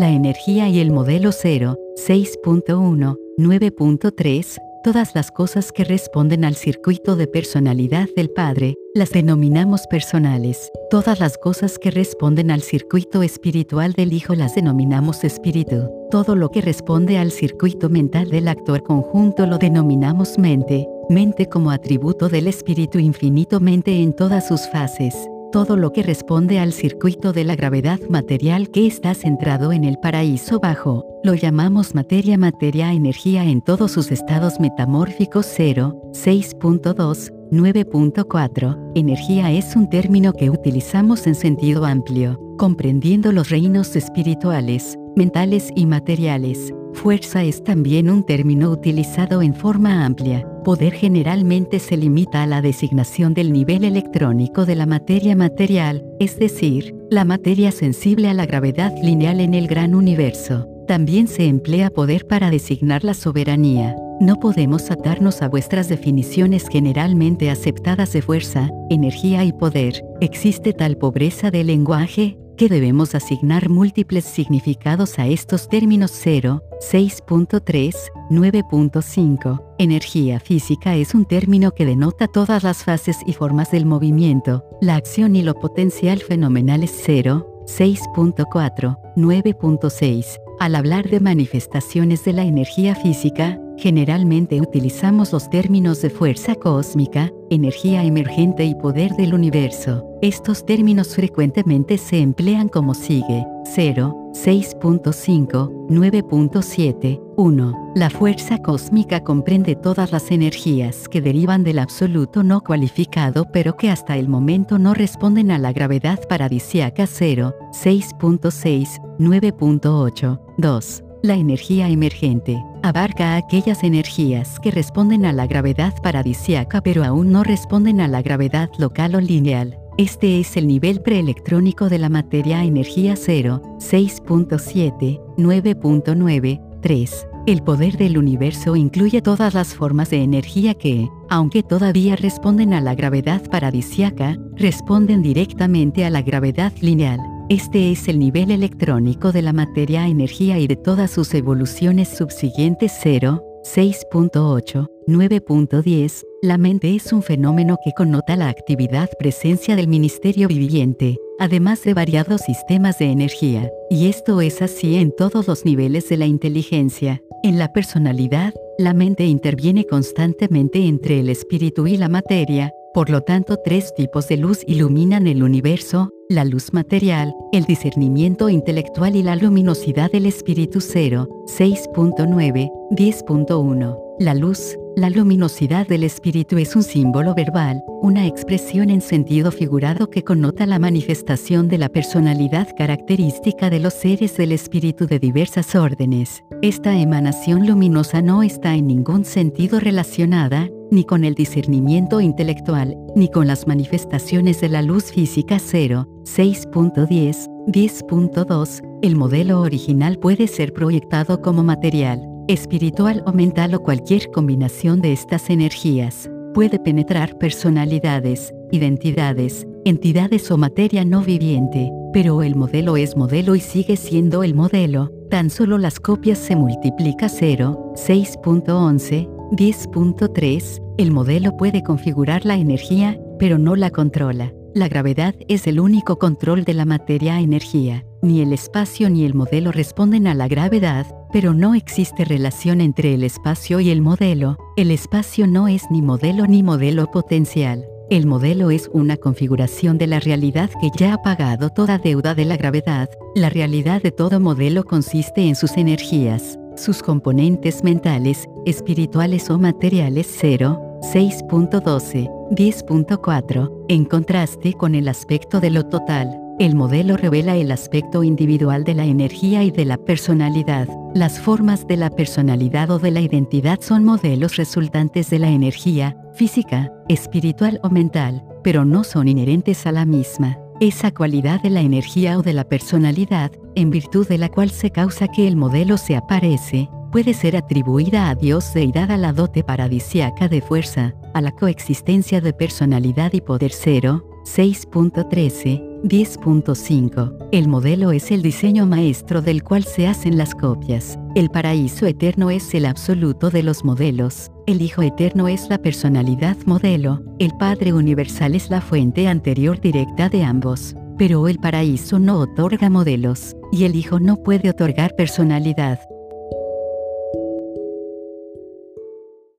la energía y el modelo 0, 6.1, 9.3, todas las cosas que responden al circuito de personalidad del Padre, las denominamos personales. Todas las cosas que responden al circuito espiritual del Hijo las denominamos espíritu. Todo lo que responde al circuito mental del actor conjunto lo denominamos mente, mente como atributo del espíritu infinito mente en todas sus fases todo lo que responde al circuito de la gravedad material que está centrado en el paraíso bajo, lo llamamos materia materia energía en todos sus estados metamórficos 0, 6.2, 9.4. Energía es un término que utilizamos en sentido amplio, comprendiendo los reinos espirituales, mentales y materiales. Fuerza es también un término utilizado en forma amplia. Poder generalmente se limita a la designación del nivel electrónico de la materia material, es decir, la materia sensible a la gravedad lineal en el gran universo. También se emplea poder para designar la soberanía. No podemos atarnos a vuestras definiciones generalmente aceptadas de fuerza, energía y poder. ¿Existe tal pobreza de lenguaje? Que debemos asignar múltiples significados a estos términos 0, 6.3, 9.5. Energía física es un término que denota todas las fases y formas del movimiento. La acción y lo potencial fenomenal es 0, 6.4, 9.6. Al hablar de manifestaciones de la energía física, generalmente utilizamos los términos de fuerza cósmica, energía emergente y poder del universo. Estos términos frecuentemente se emplean como sigue. 0, 6.5, 9.7, 1. La fuerza cósmica comprende todas las energías que derivan del absoluto no cualificado pero que hasta el momento no responden a la gravedad paradisiaca 0, 6.6, 9.8, 2. La energía emergente abarca aquellas energías que responden a la gravedad paradisiaca pero aún no responden a la gravedad local o lineal. Este es el nivel preelectrónico de la materia energía 0, 6.7, 9.9, 3. El poder del universo incluye todas las formas de energía que, aunque todavía responden a la gravedad paradisiaca, responden directamente a la gravedad lineal. Este es el nivel electrónico de la materia energía y de todas sus evoluciones subsiguientes 0, 6.8, 9.10. La mente es un fenómeno que connota la actividad presencia del ministerio viviente, además de variados sistemas de energía, y esto es así en todos los niveles de la inteligencia. En la personalidad, la mente interviene constantemente entre el espíritu y la materia, por lo tanto, tres tipos de luz iluminan el universo, la luz material, el discernimiento intelectual y la luminosidad del espíritu 0, 6.9, 10.1. La luz, la luminosidad del espíritu es un símbolo verbal, una expresión en sentido figurado que connota la manifestación de la personalidad característica de los seres del espíritu de diversas órdenes. Esta emanación luminosa no está en ningún sentido relacionada, ni con el discernimiento intelectual, ni con las manifestaciones de la luz física 0, 6.10, 10.2, el modelo original puede ser proyectado como material, espiritual o mental o cualquier combinación de estas energías. Puede penetrar personalidades, identidades, entidades o materia no viviente, pero el modelo es modelo y sigue siendo el modelo, tan solo las copias se multiplica 0, 6.11, 10.3, el modelo puede configurar la energía, pero no la controla. La gravedad es el único control de la materia-energía. Ni el espacio ni el modelo responden a la gravedad, pero no existe relación entre el espacio y el modelo. El espacio no es ni modelo ni modelo potencial. El modelo es una configuración de la realidad que ya ha pagado toda deuda de la gravedad. La realidad de todo modelo consiste en sus energías sus componentes mentales, espirituales o materiales 0, 6.12, 10.4, en contraste con el aspecto de lo total. El modelo revela el aspecto individual de la energía y de la personalidad. Las formas de la personalidad o de la identidad son modelos resultantes de la energía, física, espiritual o mental, pero no son inherentes a la misma. Esa cualidad de la energía o de la personalidad, en virtud de la cual se causa que el modelo se aparece, puede ser atribuida a Dios deidad a la dote paradisiaca de fuerza, a la coexistencia de personalidad y poder cero, 6.13, 10.5. El modelo es el diseño maestro del cual se hacen las copias. El paraíso eterno es el absoluto de los modelos. El Hijo Eterno es la personalidad modelo. El Padre Universal es la fuente anterior directa de ambos. Pero el paraíso no otorga modelos, y el Hijo no puede otorgar personalidad.